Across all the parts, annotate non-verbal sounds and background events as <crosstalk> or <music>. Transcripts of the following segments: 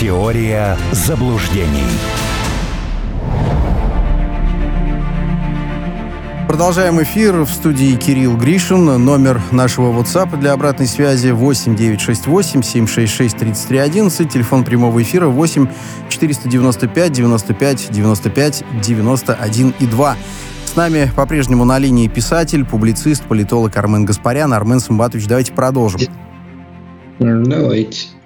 Теория заблуждений. Продолжаем эфир. В студии Кирилл Гришин. Номер нашего WhatsApp для обратной связи 8 968 766 33 11. Телефон прямого эфира 8 495 95 95 91 и 2. С нами по-прежнему на линии писатель, публицист, политолог Армен Гаспарян. Армен Самбатович, давайте продолжим. Давайте.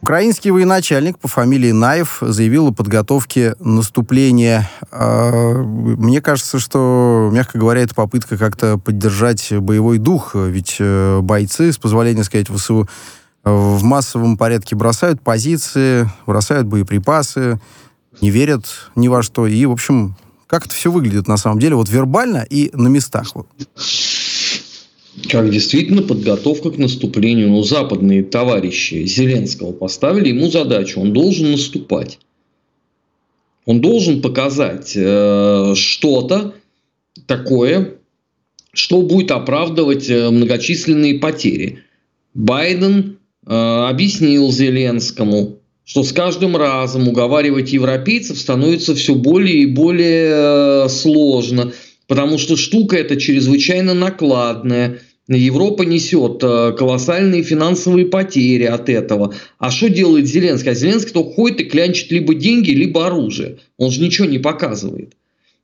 Украинский военачальник по фамилии Наев заявил о подготовке наступления. А, мне кажется, что, мягко говоря, это попытка как-то поддержать боевой дух, ведь э, бойцы, с позволения сказать, ВСУ в массовом порядке бросают позиции, бросают боеприпасы, не верят ни во что. И, в общем, как это все выглядит на самом деле, вот вербально и на местах? Как действительно подготовка к наступлению. Ну, западные товарищи Зеленского поставили ему задачу. Он должен наступать. Он должен показать э, что-то такое, что будет оправдывать э, многочисленные потери. Байден э, объяснил Зеленскому, что с каждым разом уговаривать европейцев становится все более и более э, сложно, потому что штука эта чрезвычайно накладная – Европа несет э, колоссальные финансовые потери от этого. А что делает Зеленский? А Зеленский то ходит и клянчит либо деньги, либо оружие. Он же ничего не показывает.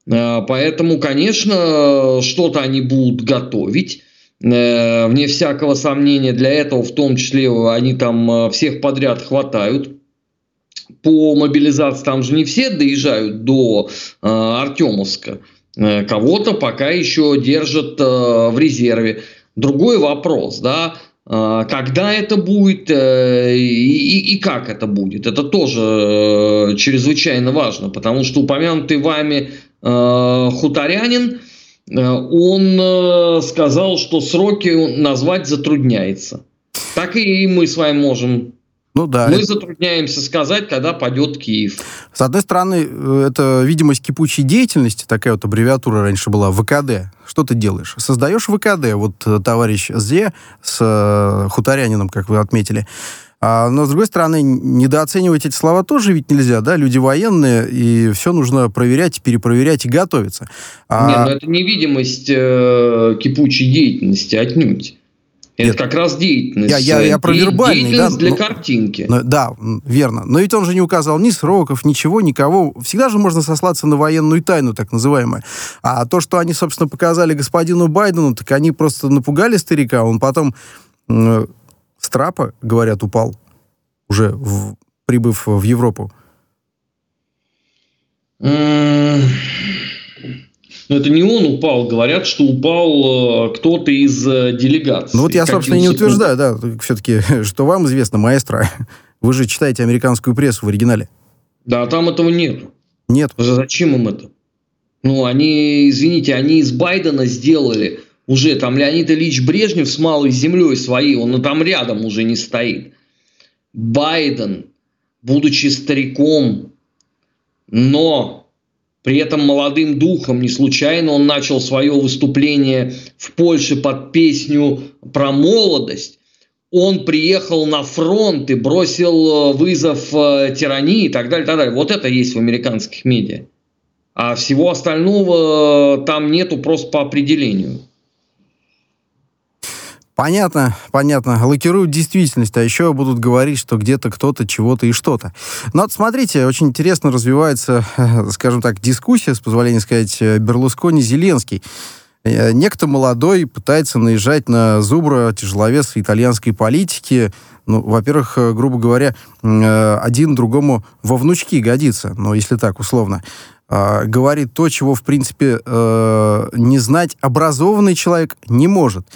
Э, поэтому, конечно, что-то они будут готовить. Э, вне всякого сомнения, для этого в том числе они там всех подряд хватают. По мобилизации там же не все доезжают до Артемовска. Кого-то пока еще держат в резерве. Другой вопрос, да, а, когда это будет э, и, и как это будет, это тоже э, чрезвычайно важно, потому что упомянутый вами э, хуторянин, он сказал, что сроки назвать затрудняется. Так и мы с вами можем ну да. Мы затрудняемся сказать, когда падет Киев. С одной стороны, э, это видимость кипучей деятельности, такая вот аббревиатура раньше была, ВКД. Что ты делаешь? Создаешь ВКД. Вот э, товарищ Зе с э, хуторянином, как вы отметили. А, но, с другой стороны, недооценивать эти слова тоже ведь нельзя, да? Люди военные, и все нужно проверять, перепроверять и готовиться. А... Нет, но это не видимость э, кипучей деятельности отнюдь. Это Нет. как раз деятельность. Я, я, я про вербальный, деятельность да, для но, картинки. Но, да, верно. Но ведь он же не указал ни сроков, ничего, никого. Всегда же можно сослаться на военную тайну, так называемую. А то, что они, собственно, показали господину Байдену, так они просто напугали старика. Он потом э, с трапа, говорят, упал, уже в, прибыв в Европу. Но это не он упал, говорят, что упал э, кто-то из э, делегации. Ну вот я, собственно, не утверждаю, да, все-таки, <laughs> что вам известно, маэстро. <laughs> Вы же читаете американскую прессу в оригинале. Да, там этого нет. Нет. Зачем им это? Ну, они, извините, они из Байдена сделали уже, там Леонид Ильич Брежнев с малой землей своей, он там рядом уже не стоит. Байден, будучи стариком, но при этом молодым духом. Не случайно он начал свое выступление в Польше под песню про молодость. Он приехал на фронт и бросил э, вызов э, тирании и так далее, так далее. Вот это есть в американских медиа. А всего остального э, там нету просто по определению. Понятно, понятно. Лакируют действительность, а еще будут говорить, что где-то кто-то чего-то и что-то. Но вот смотрите, очень интересно развивается, скажем так, дискуссия, с позволения сказать, Берлускони-Зеленский. Э, некто молодой пытается наезжать на зубра тяжеловеса итальянской политики. Ну, во-первых, э, грубо говоря, э, один другому во внучки годится, ну, если так условно. А, говорит то, чего, в принципе, не знать образованный человек не может.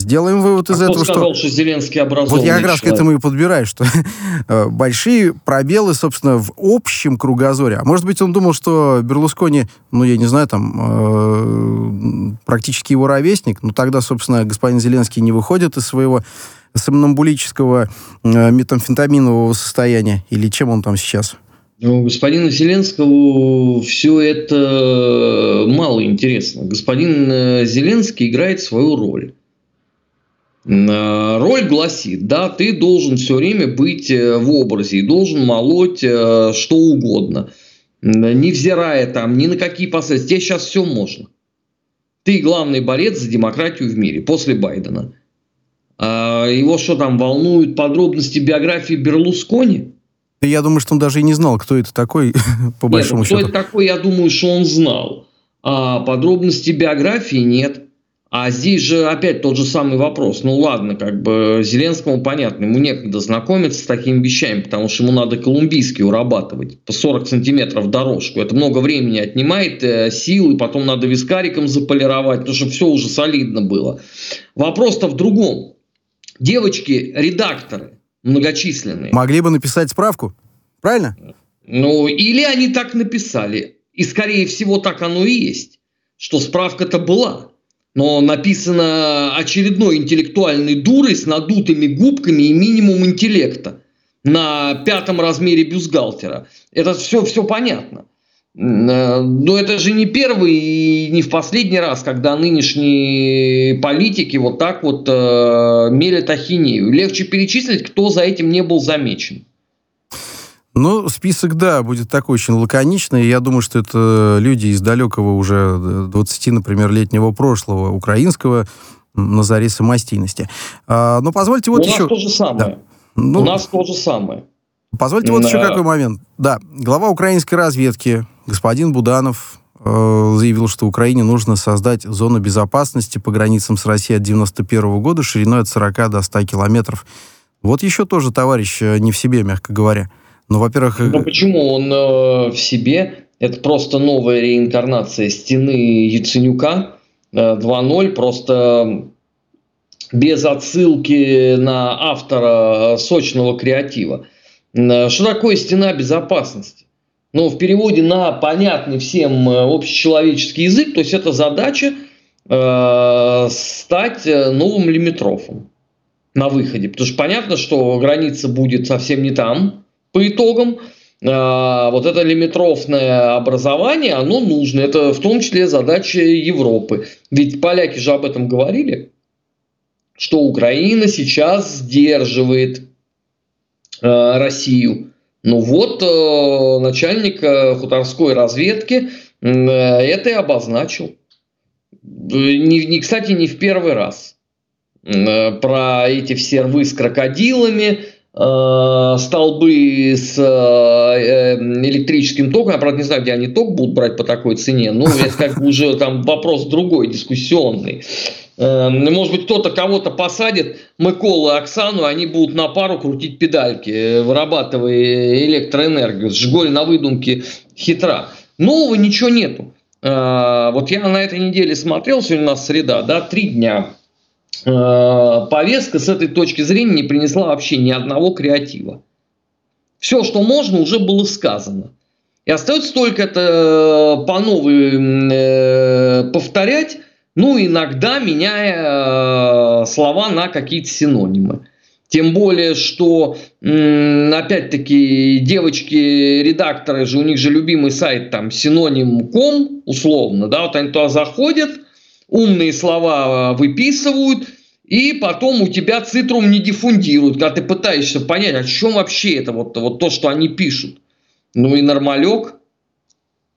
Сделаем вывод а из кто этого, сказал, что... что Зеленский образованный Вот я как раз человек. к этому и подбираю, что э, большие пробелы, собственно, в общем кругозоре. А может быть, он думал, что Берлускони, ну, я не знаю, там, э, практически его ровесник, ну, тогда, собственно, господин Зеленский не выходит из своего сомнамбулического э, метамфетаминового состояния. Или чем он там сейчас? Ну, господину Зеленскому все это мало интересно. Господин Зеленский играет свою роль. Роль гласит, да, ты должен все время быть в образе и должен молоть что угодно, невзирая там ни на какие последствия. Тебе сейчас все можно. Ты главный борец за демократию в мире после Байдена. А его что там волнуют подробности биографии Берлускони? Я думаю, что он даже и не знал, кто это такой, <laughs> по большому нет, счету. Кто это такой, я думаю, что он знал. А подробности биографии нет. А здесь же опять тот же самый вопрос. Ну ладно, как бы Зеленскому понятно, ему некогда знакомиться с такими вещами, потому что ему надо колумбийский урабатывать по 40 сантиметров дорожку. Это много времени отнимает, э, сил, и потом надо вискариком заполировать, потому что все уже солидно было. Вопрос-то в другом. Девочки-редакторы многочисленные. Могли бы написать справку, правильно? Ну, или они так написали. И, скорее всего, так оно и есть, что справка-то была но написано очередной интеллектуальной дурой с надутыми губками и минимум интеллекта на пятом размере бюстгальтера. Это все, все понятно. Э, но это же не первый и не в последний раз, когда нынешние политики вот так вот э, мерят ахинею. Легче перечислить, кто за этим не был замечен. Ну, список, да, будет такой очень лаконичный. Я думаю, что это люди из далекого уже 20, например, летнего прошлого украинского на заре самостийности. А, но позвольте вот У еще... нас то же самое. Да. Ну, У нас то же самое. Позвольте вот еще какой момент. Да, глава украинской разведки господин Буданов э, заявил, что Украине нужно создать зону безопасности по границам с Россией от 91 года шириной от 40 до 100 километров. Вот еще тоже товарищ э, не в себе, мягко говоря. Ну, во-первых... Ну, почему он э, в себе? Это просто новая реинкарнация стены Яценюка э, 2.0, просто без отсылки на автора сочного креатива. Э, что такое стена безопасности? Ну, в переводе на понятный всем э, общечеловеческий язык, то есть это задача э, стать э, новым лимитрофом на выходе. Потому что понятно, что граница будет совсем не там, по итогам а, вот это лимитрофное образование, оно нужно. Это в том числе задача Европы. Ведь поляки же об этом говорили, что Украина сейчас сдерживает а, Россию. Ну вот а, начальник хуторской разведки это и обозначил. Не, кстати, не в первый раз. Про эти все рвы с крокодилами, Э, столбы с э, электрическим током, я, правда, не знаю, где они ток будут брать по такой цене, ну, <laughs> это как бы уже там вопрос другой, дискуссионный. Э, может быть, кто-то кого-то посадит, Миколу и Оксану, они будут на пару крутить педальки, вырабатывая электроэнергию. Жголь на выдумке хитра. Нового ничего нету. Вот я на этой неделе смотрел, сегодня у нас среда, да, три дня Э, повестка с этой точки зрения не принесла вообще ни одного креатива. Все, что можно, уже было сказано. И остается только это э, по новой э, повторять, ну, иногда меняя слова на какие-то синонимы. Тем более, что, опять-таки, девочки-редакторы же, у них же любимый сайт там синоним.ком, условно, да, вот они туда заходят – умные слова выписывают, и потом у тебя цитрум не диффундирует, когда ты пытаешься понять, о чем вообще это вот, вот то, что они пишут. Ну и нормалек.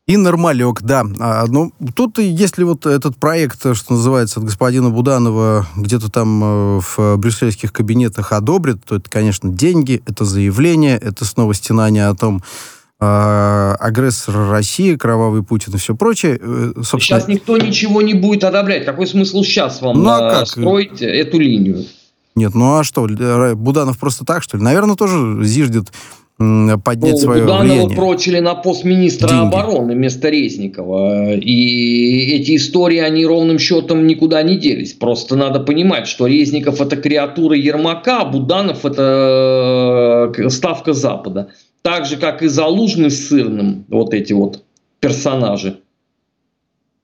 И нормалек, да. А, ну, тут, если вот этот проект, что называется, от господина Буданова где-то там э, в брюссельских кабинетах одобрит, то это, конечно, деньги, это заявление, это снова стенание о том, а, агрессор России, кровавый Путин и все прочее. Э, собственно... Сейчас никто ничего не будет одобрять. Какой смысл сейчас вам ну, а как? строить эту линию? Нет, ну а что, Буданов просто так, что ли? Наверное, тоже зиждет поднять ну, свое Буданова влияние. прочили на пост министра Деньги. обороны вместо Резникова. И эти истории, они ровным счетом никуда не делись. Просто надо понимать, что Резников это креатура Ермака, а Буданов это э, ставка Запада. Так же, как и Залужный с Сырным, вот эти вот персонажи.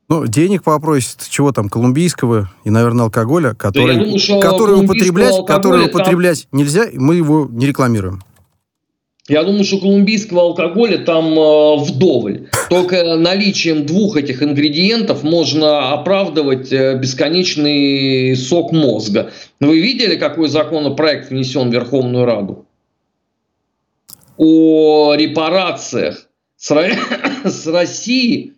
Ну, денег попросит, чего там, колумбийского и, наверное, алкоголя, который, да думаю, который употреблять, который употреблять там... нельзя, мы его не рекламируем. Я думаю, что колумбийского алкоголя там э, вдоволь. Только наличием двух этих ингредиентов можно оправдывать э, бесконечный сок мозга. Вы видели, какой законопроект внесен в Верховную Раду? О репарациях с, <coughs> с Россией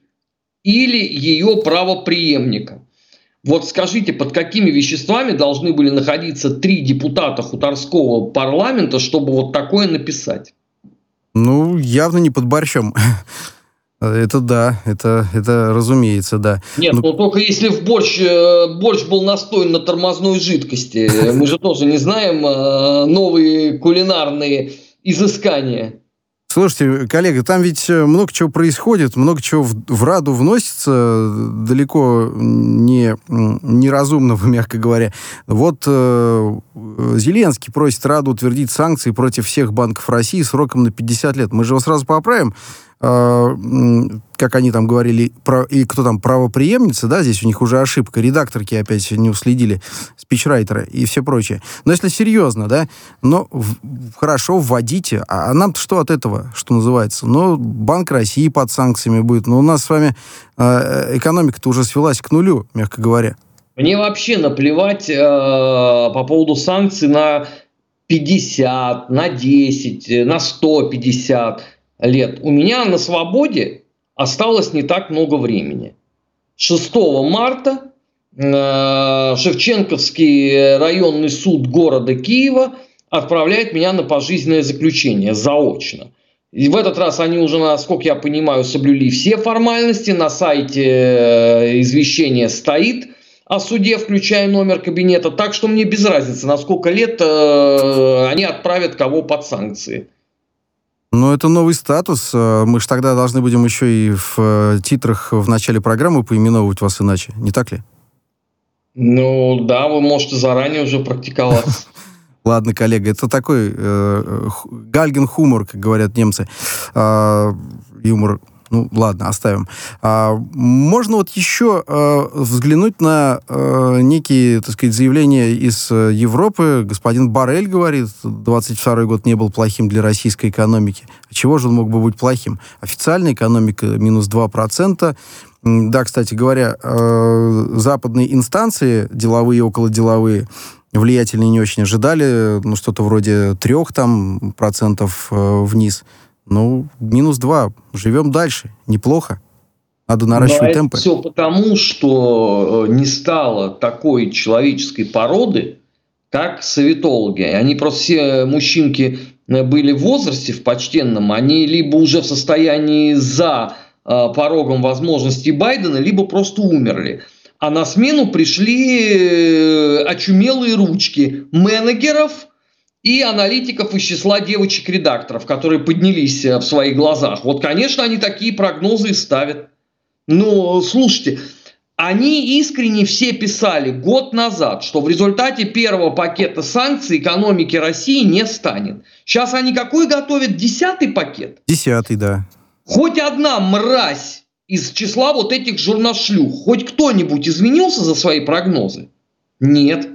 или ее правоприемника. Вот скажите, под какими веществами должны были находиться три депутата хуторского парламента, чтобы вот такое написать? Ну, явно не под борщом. <laughs> Это да, это, это разумеется, да. Нет, ну, ну только если в борщ, э, борщ был настоен на тормозной жидкости. Мы же тоже не знаем э, новые кулинарные изыскания. Слушайте, коллега, там ведь э, много чего происходит, много чего в, в Раду вносится, далеко не неразумного, <laughs> мягко говоря. Вот э, Зеленский просит Раду утвердить санкции против всех банков России сроком на 50 лет. Мы же его сразу поправим. А, как они там говорили, и кто там, правоприемница, да, здесь у них уже ошибка, редакторки опять не уследили, спичрайтеры и все прочее. Но если серьезно, да, но в, хорошо, вводите, а, а нам-то что от этого, что называется? Ну, Банк России под санкциями будет, но у нас с вами э, экономика-то уже свелась к нулю, мягко говоря. Мне вообще наплевать э, по поводу санкций на 50, на 10, на 150 лет, у меня на свободе осталось не так много времени. 6 марта э, Шевченковский районный суд города Киева отправляет меня на пожизненное заключение заочно. И в этот раз они уже, насколько я понимаю, соблюли все формальности. На сайте э, извещение стоит о суде, включая номер кабинета. Так что мне без разницы, на сколько лет э, они отправят кого под санкции. Ну, это новый статус. Э, мы же тогда должны будем еще и в э, титрах в начале программы поименовывать вас иначе, не так ли? Ну, да, вы можете заранее уже практиковаться. <laughs> Ладно, коллега, это такой э, гальген-хумор, как говорят немцы. Э, юмор ну, ладно, оставим. А, можно вот еще а, взглянуть на а, некие, так сказать, заявления из э, Европы. Господин Барель говорит, 22 год не был плохим для российской экономики. А чего же он мог бы быть плохим? Официальная экономика минус 2%. Да, кстати говоря, э, западные инстанции, деловые и околоделовые, влиятельные не очень ожидали, ну, что-то вроде трех там процентов э, вниз. Ну, минус два. Живем дальше. Неплохо. Надо наращивать темпы. все потому, что э, не стало такой человеческой породы, как советологи. Они просто все мужчинки э, были в возрасте, в почтенном, они либо уже в состоянии за э, порогом возможностей Байдена, либо просто умерли. А на смену пришли очумелые ручки менеджеров, и аналитиков из числа девочек-редакторов, которые поднялись э, в своих глазах. Вот, конечно, они такие прогнозы и ставят. Но, слушайте, они искренне все писали год назад, что в результате первого пакета санкций экономики России не станет. Сейчас они какой готовят? Десятый пакет? Десятый, да. Хоть одна мразь из числа вот этих журношлюх, хоть кто-нибудь изменился за свои прогнозы? Нет.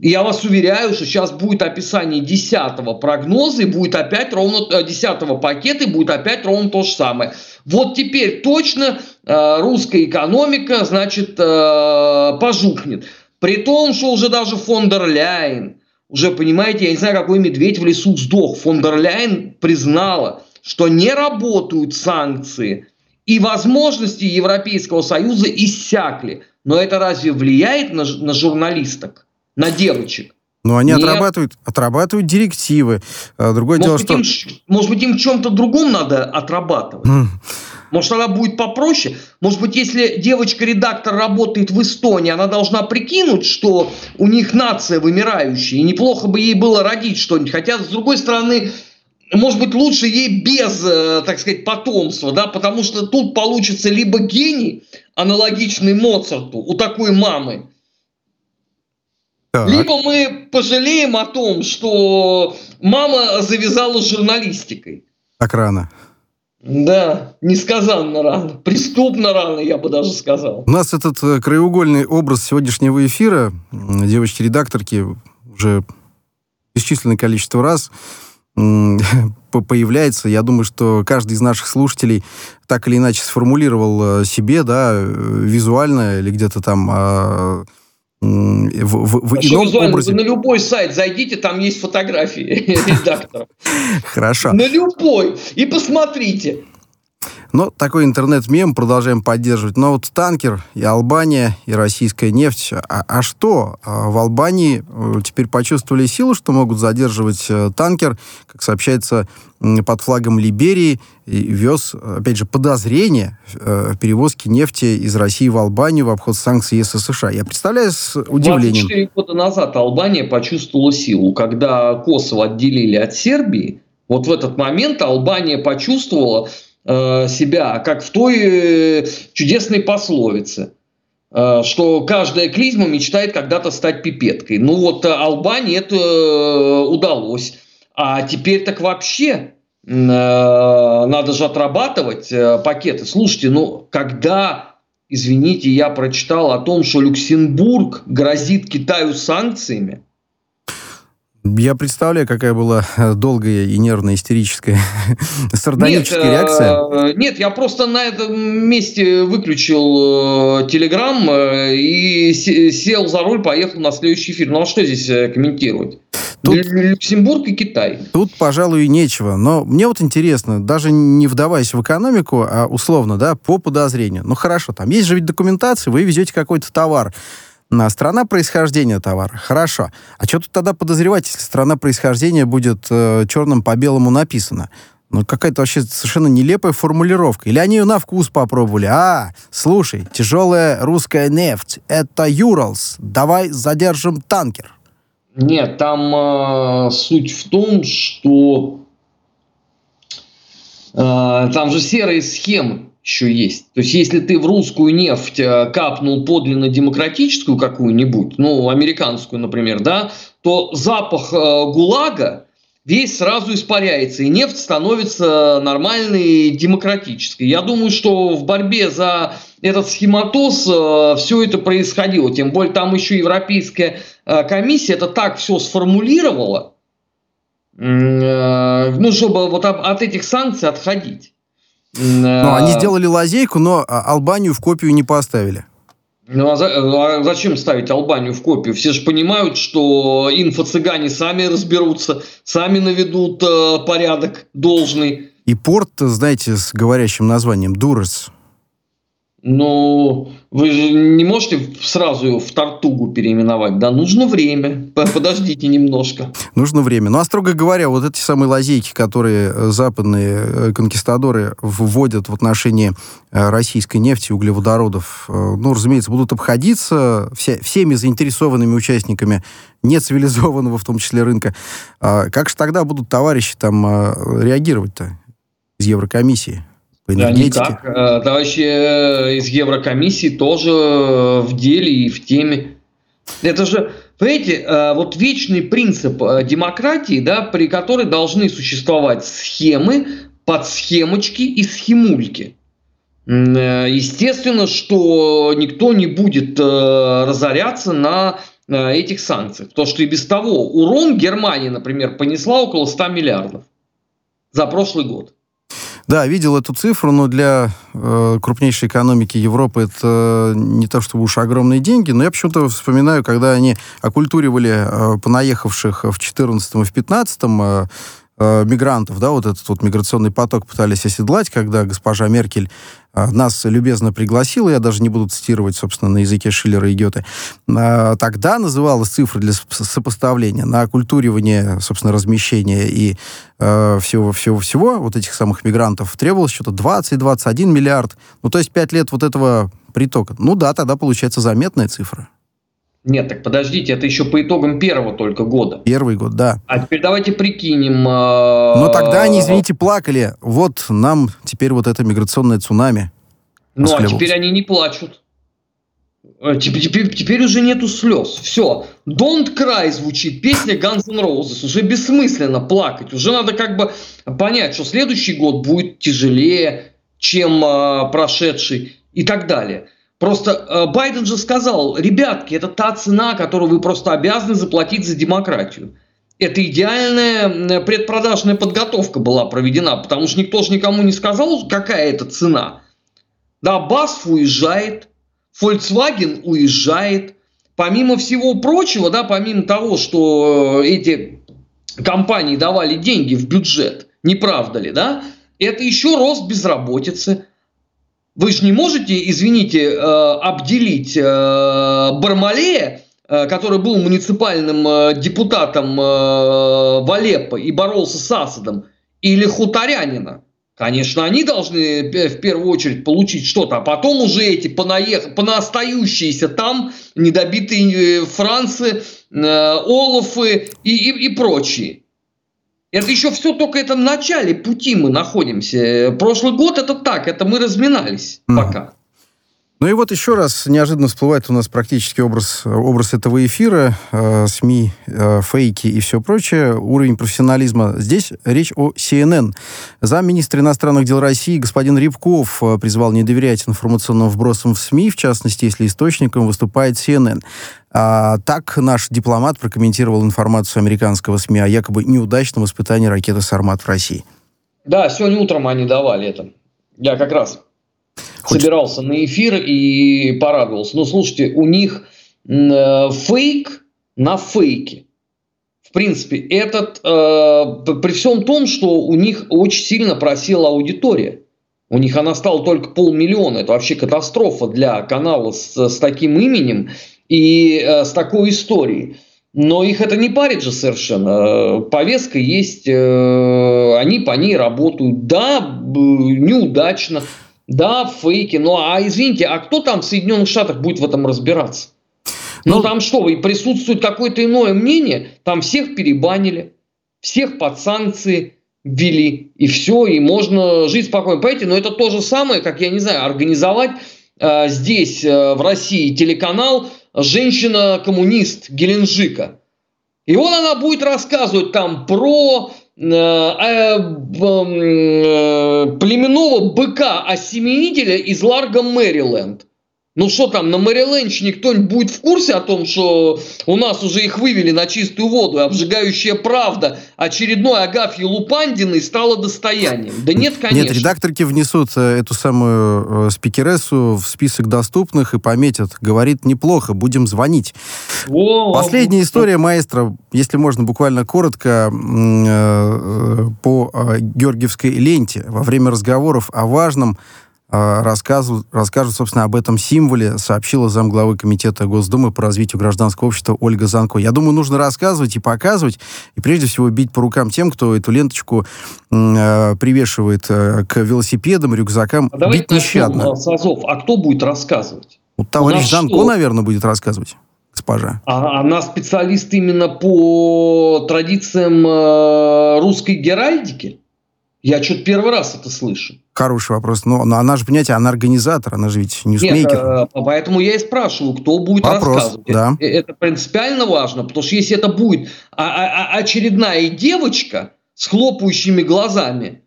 Я вас уверяю, что сейчас будет описание десятого прогноза и будет опять ровно э, десятого пакета и будет опять ровно то же самое. Вот теперь точно э, русская экономика, значит, э, пожухнет. При том, что уже даже фон дер Ляйн, уже понимаете, я не знаю, какой медведь в лесу сдох, фон дер Ляйн признала, что не работают санкции и возможности Европейского Союза иссякли. Но это разве влияет на, на журналисток? На девочек. Но они Нет. отрабатывают, отрабатывают директивы. А другое может дело, быть, что... Им, может быть, им в чем-то другом надо отрабатывать. Может, она будет попроще? Может быть, если девочка-редактор работает в Эстонии, она должна прикинуть, что у них нация вымирающая, и неплохо бы ей было родить что-нибудь. Хотя, с другой стороны, может быть, лучше ей без, э, так сказать, потомства, да, потому что тут получится либо гений, аналогичный Моцарту, у такой мамы, так. Либо мы пожалеем о том, что мама завязала с журналистикой. Так рано. Да, несказанно рано. Преступно рано, я бы даже сказал. У нас этот э, краеугольный образ сегодняшнего эфира, девочки-редакторки, уже бесчисленное количество раз <laughs> появляется. Я думаю, что каждый из наших слушателей так или иначе сформулировал себе, да, визуально или где-то там а, в, в, в а ином образе. Вы на любой сайт зайдите, там есть фотографии <laughs> редактора. Хорошо. На любой. И посмотрите. Но такой интернет-мем продолжаем поддерживать. Но вот танкер и Албания, и российская нефть. А, а что? А в Албании э, теперь почувствовали силу, что могут задерживать э, танкер, как сообщается, под флагом Либерии, и вез, опять же, подозрение э, в перевозке нефти из России в Албанию в обход санкций ЕС США. Я представляю с удивлением. 24 года назад Албания почувствовала силу. Когда Косово отделили от Сербии, вот в этот момент Албания почувствовала, себя, как в той э, чудесной пословице, э, что каждая клизма мечтает когда-то стать пипеткой. Ну вот Албании это удалось. А теперь так вообще надо же отрабатывать пакеты. Слушайте, ну когда, извините, я прочитал о том, что Люксембург грозит Китаю санкциями, я представляю, какая была э, долгая и нервная истерическая <laughs> сардоническая нет, реакция. Э, нет, я просто на этом месте выключил э, Телеграм и сел за руль, поехал на следующий эфир. Ну а что здесь комментировать? Тут, Люксембург и Китай. Тут, пожалуй, и нечего. Но мне вот интересно, даже не вдаваясь в экономику, а условно, да, по подозрению. Ну хорошо, там есть же ведь документация, вы везете какой-то товар на страна происхождения товара. Хорошо. А что тут тогда подозревать, если страна происхождения будет э, черным по белому написана? Ну, какая-то вообще совершенно нелепая формулировка. Или они ее на вкус попробовали. А, слушай, тяжелая русская нефть. Это Юралс. Давай задержим танкер. Нет, там э, суть в том, что э, там же серые схемы еще есть. То есть, если ты в русскую нефть э, капнул подлинно демократическую какую-нибудь, ну, американскую, например, да, то запах э, ГУЛАГа весь сразу испаряется, и нефть становится нормальной, демократической. Я думаю, что в борьбе за этот схематоз э, все это происходило. Тем более, там еще Европейская комиссия это так все сформулировала, ну, чтобы вот от этих санкций отходить. Ну, они сделали лазейку, но а, Албанию в копию не поставили. Ну а, за, а зачем ставить Албанию в копию? Все же понимают, что инфо-цыгане сами разберутся, сами наведут э, порядок должный. И порт, знаете, с говорящим названием Дурес. Ну, вы же не можете сразу его в Тартугу переименовать, да? Нужно время. Подождите немножко. Нужно время. Ну, а строго говоря, вот эти самые лазейки, которые э, западные э, конкистадоры вводят в отношении э, российской нефти, углеводородов, ну, разумеется, будут обходиться все, всеми заинтересованными участниками нецивилизованного, в том числе, рынка. А как же тогда будут товарищи там реагировать-то из Еврокомиссии? По энергетике? Да, никак. Э, товарищи э, из Еврокомиссии тоже э, в деле и в теме. Это же, понимаете, вот вечный принцип демократии, да, при которой должны существовать схемы, подсхемочки и схемульки. Естественно, что никто не будет разоряться на этих санкциях. Потому что и без того урон Германии, например, понесла около 100 миллиардов за прошлый год. Да, видел эту цифру, но для э, крупнейшей экономики Европы это не то чтобы уж огромные деньги, но я почему-то вспоминаю, когда они окультуривали э, понаехавших в 14 и в 15 э, э, мигрантов, да, вот этот вот миграционный поток пытались оседлать, когда госпожа Меркель нас любезно пригласила, я даже не буду цитировать, собственно, на языке Шиллера и Гёте, а, тогда называлась цифра для сопоставления на оккультуривание, собственно, размещения и всего-всего-всего а, вот этих самых мигрантов требовалось что-то 20-21 миллиард. Ну, то есть 5 лет вот этого притока. Ну да, тогда получается заметная цифра. Нет, так подождите, это еще по итогам первого только года. Первый год, да. А теперь давайте прикинем. Но тогда они, извините, плакали. Вот нам теперь вот это миграционное цунами. Ну, а теперь они не плачут. Теперь, теперь, теперь уже нету слез. Все. Don't Cry звучит. Песня Guns N' Roses. Уже бессмысленно плакать. Уже надо как бы понять, что следующий год будет тяжелее, чем э, прошедший и так далее. Просто э, Байден же сказал, ребятки, это та цена, которую вы просто обязаны заплатить за демократию. это идеальная предпродажная подготовка была проведена, потому что никто же никому не сказал, какая это цена. Да, БАСФ уезжает, Volkswagen уезжает. Помимо всего прочего, да, помимо того, что э, эти компании давали деньги в бюджет, не правда ли, да, это еще рост безработицы. Вы же не можете, извините, э, обделить э, Бармалея Э, который был муниципальным депутатом в Алеппо и боролся с Асадом, или хуторянина. Конечно, они должны в первую очередь получить что-то, а потом уже эти понаех... понаостающиеся там недобитые францы, олафы и, и, и прочие. Это еще все только это в начале пути мы находимся. Прошлый год это так, это мы разминались mm. пока. Ну и вот еще раз неожиданно всплывает у нас практически образ, образ этого эфира, э, СМИ, э, фейки и все прочее, уровень профессионализма. Здесь речь о CNN. Замминистра иностранных дел России господин Рябков э, призвал не доверять информационным вбросам в СМИ, в частности, если источником выступает CNN. А, так наш дипломат прокомментировал информацию американского СМИ о якобы неудачном испытании ракеты «Сармат» в России. Да, сегодня утром они давали это. Я как раз Собирался на эфир и порадовался. Но слушайте, у них э, фейк на фейке. В принципе, этот, э, при всем том, что у них очень сильно просила аудитория. У них она стала только полмиллиона. Это вообще катастрофа для канала с, с таким именем и э, с такой историей. Но их это не парит же совершенно. Повестка есть, э, они по ней работают. Да, неудачно, да, фейки. Ну, а извините, а кто там в Соединенных Штатах будет в этом разбираться? Ну, ну там что, присутствует какое-то иное мнение? Там всех перебанили, всех под санкции ввели, и все, и можно жить спокойно. Понимаете, но это то же самое, как, я не знаю, организовать э, здесь, э, в России, телеканал «Женщина-коммунист» Геленджика. И вот она будет рассказывать там про племенного быка-осеменителя из Ларго, Мэриленд. Ну что там, на Мэриленчине кто-нибудь будет в курсе о том, что у нас уже их вывели на чистую воду, обжигающая правда очередной Агафьи Лупандиной стала достоянием? Да нет, конечно. Нет, редакторки внесут эту самую спикерессу в список доступных и пометят. Говорит, неплохо, будем звонить. О, Последняя история, маэстро, если можно буквально коротко, э, по э, Георгиевской ленте. Во время разговоров о важном а, рассказывают, расскажут, собственно, об этом символе, сообщила замглавы Комитета Госдумы по развитию гражданского общества Ольга Занко. Я думаю, нужно рассказывать и показывать, и прежде всего бить по рукам тем, кто эту ленточку э, привешивает э, к велосипедам, рюкзакам. А бить нещадно. С Азов. А кто будет рассказывать? Вот товарищ Занко, что? наверное, будет рассказывать госпожа. А она специалист именно по традициям э, русской геральдики? Я что-то первый раз это слышу. Хороший вопрос. Но, но она же, понимаете, она организатор, она же ведь ньюсмейкер. Нет, э, поэтому я и спрашиваю, кто будет вопрос, рассказывать. Да. Э, это принципиально важно, потому что если это будет а, а, а, очередная девочка с хлопающими глазами,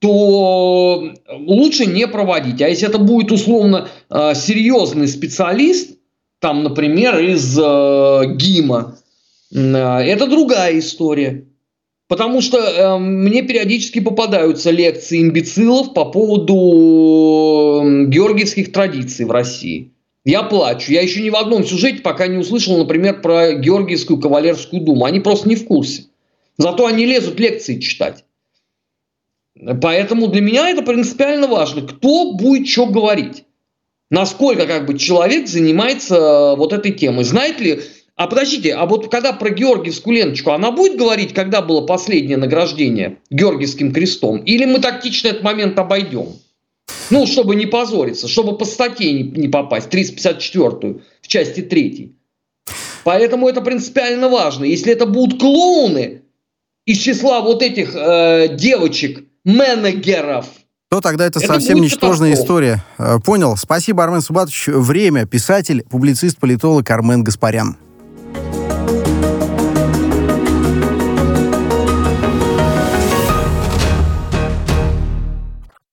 то лучше не проводить. А если это будет условно э, серьезный специалист, там, например, из ГИМа, это другая история. Потому что э, мне периодически попадаются лекции имбецилов по поводу георгиевских традиций в России. Я плачу. Я еще ни в одном сюжете пока не услышал, например, про Георгиевскую кавалерскую думу. Они просто не в курсе. Зато они лезут лекции читать. Поэтому для меня это принципиально важно. Кто будет что говорить? Насколько как бы, человек занимается э, вот этой темой? Знает ли а подождите, а вот когда про Георгиевскую ленточку, она будет говорить, когда было последнее награждение Георгиевским крестом? Или мы тактично этот момент обойдем? Ну, чтобы не позориться, чтобы по статье не, не попасть, 354 в части 3. Поэтому это принципиально важно. Если это будут клоуны из числа вот этих э, девочек-менеджеров, то тогда это, это совсем ничтожная история. Э, понял. Спасибо, Армен Субатович. Время. Писатель, публицист, политолог Армен Гаспарян.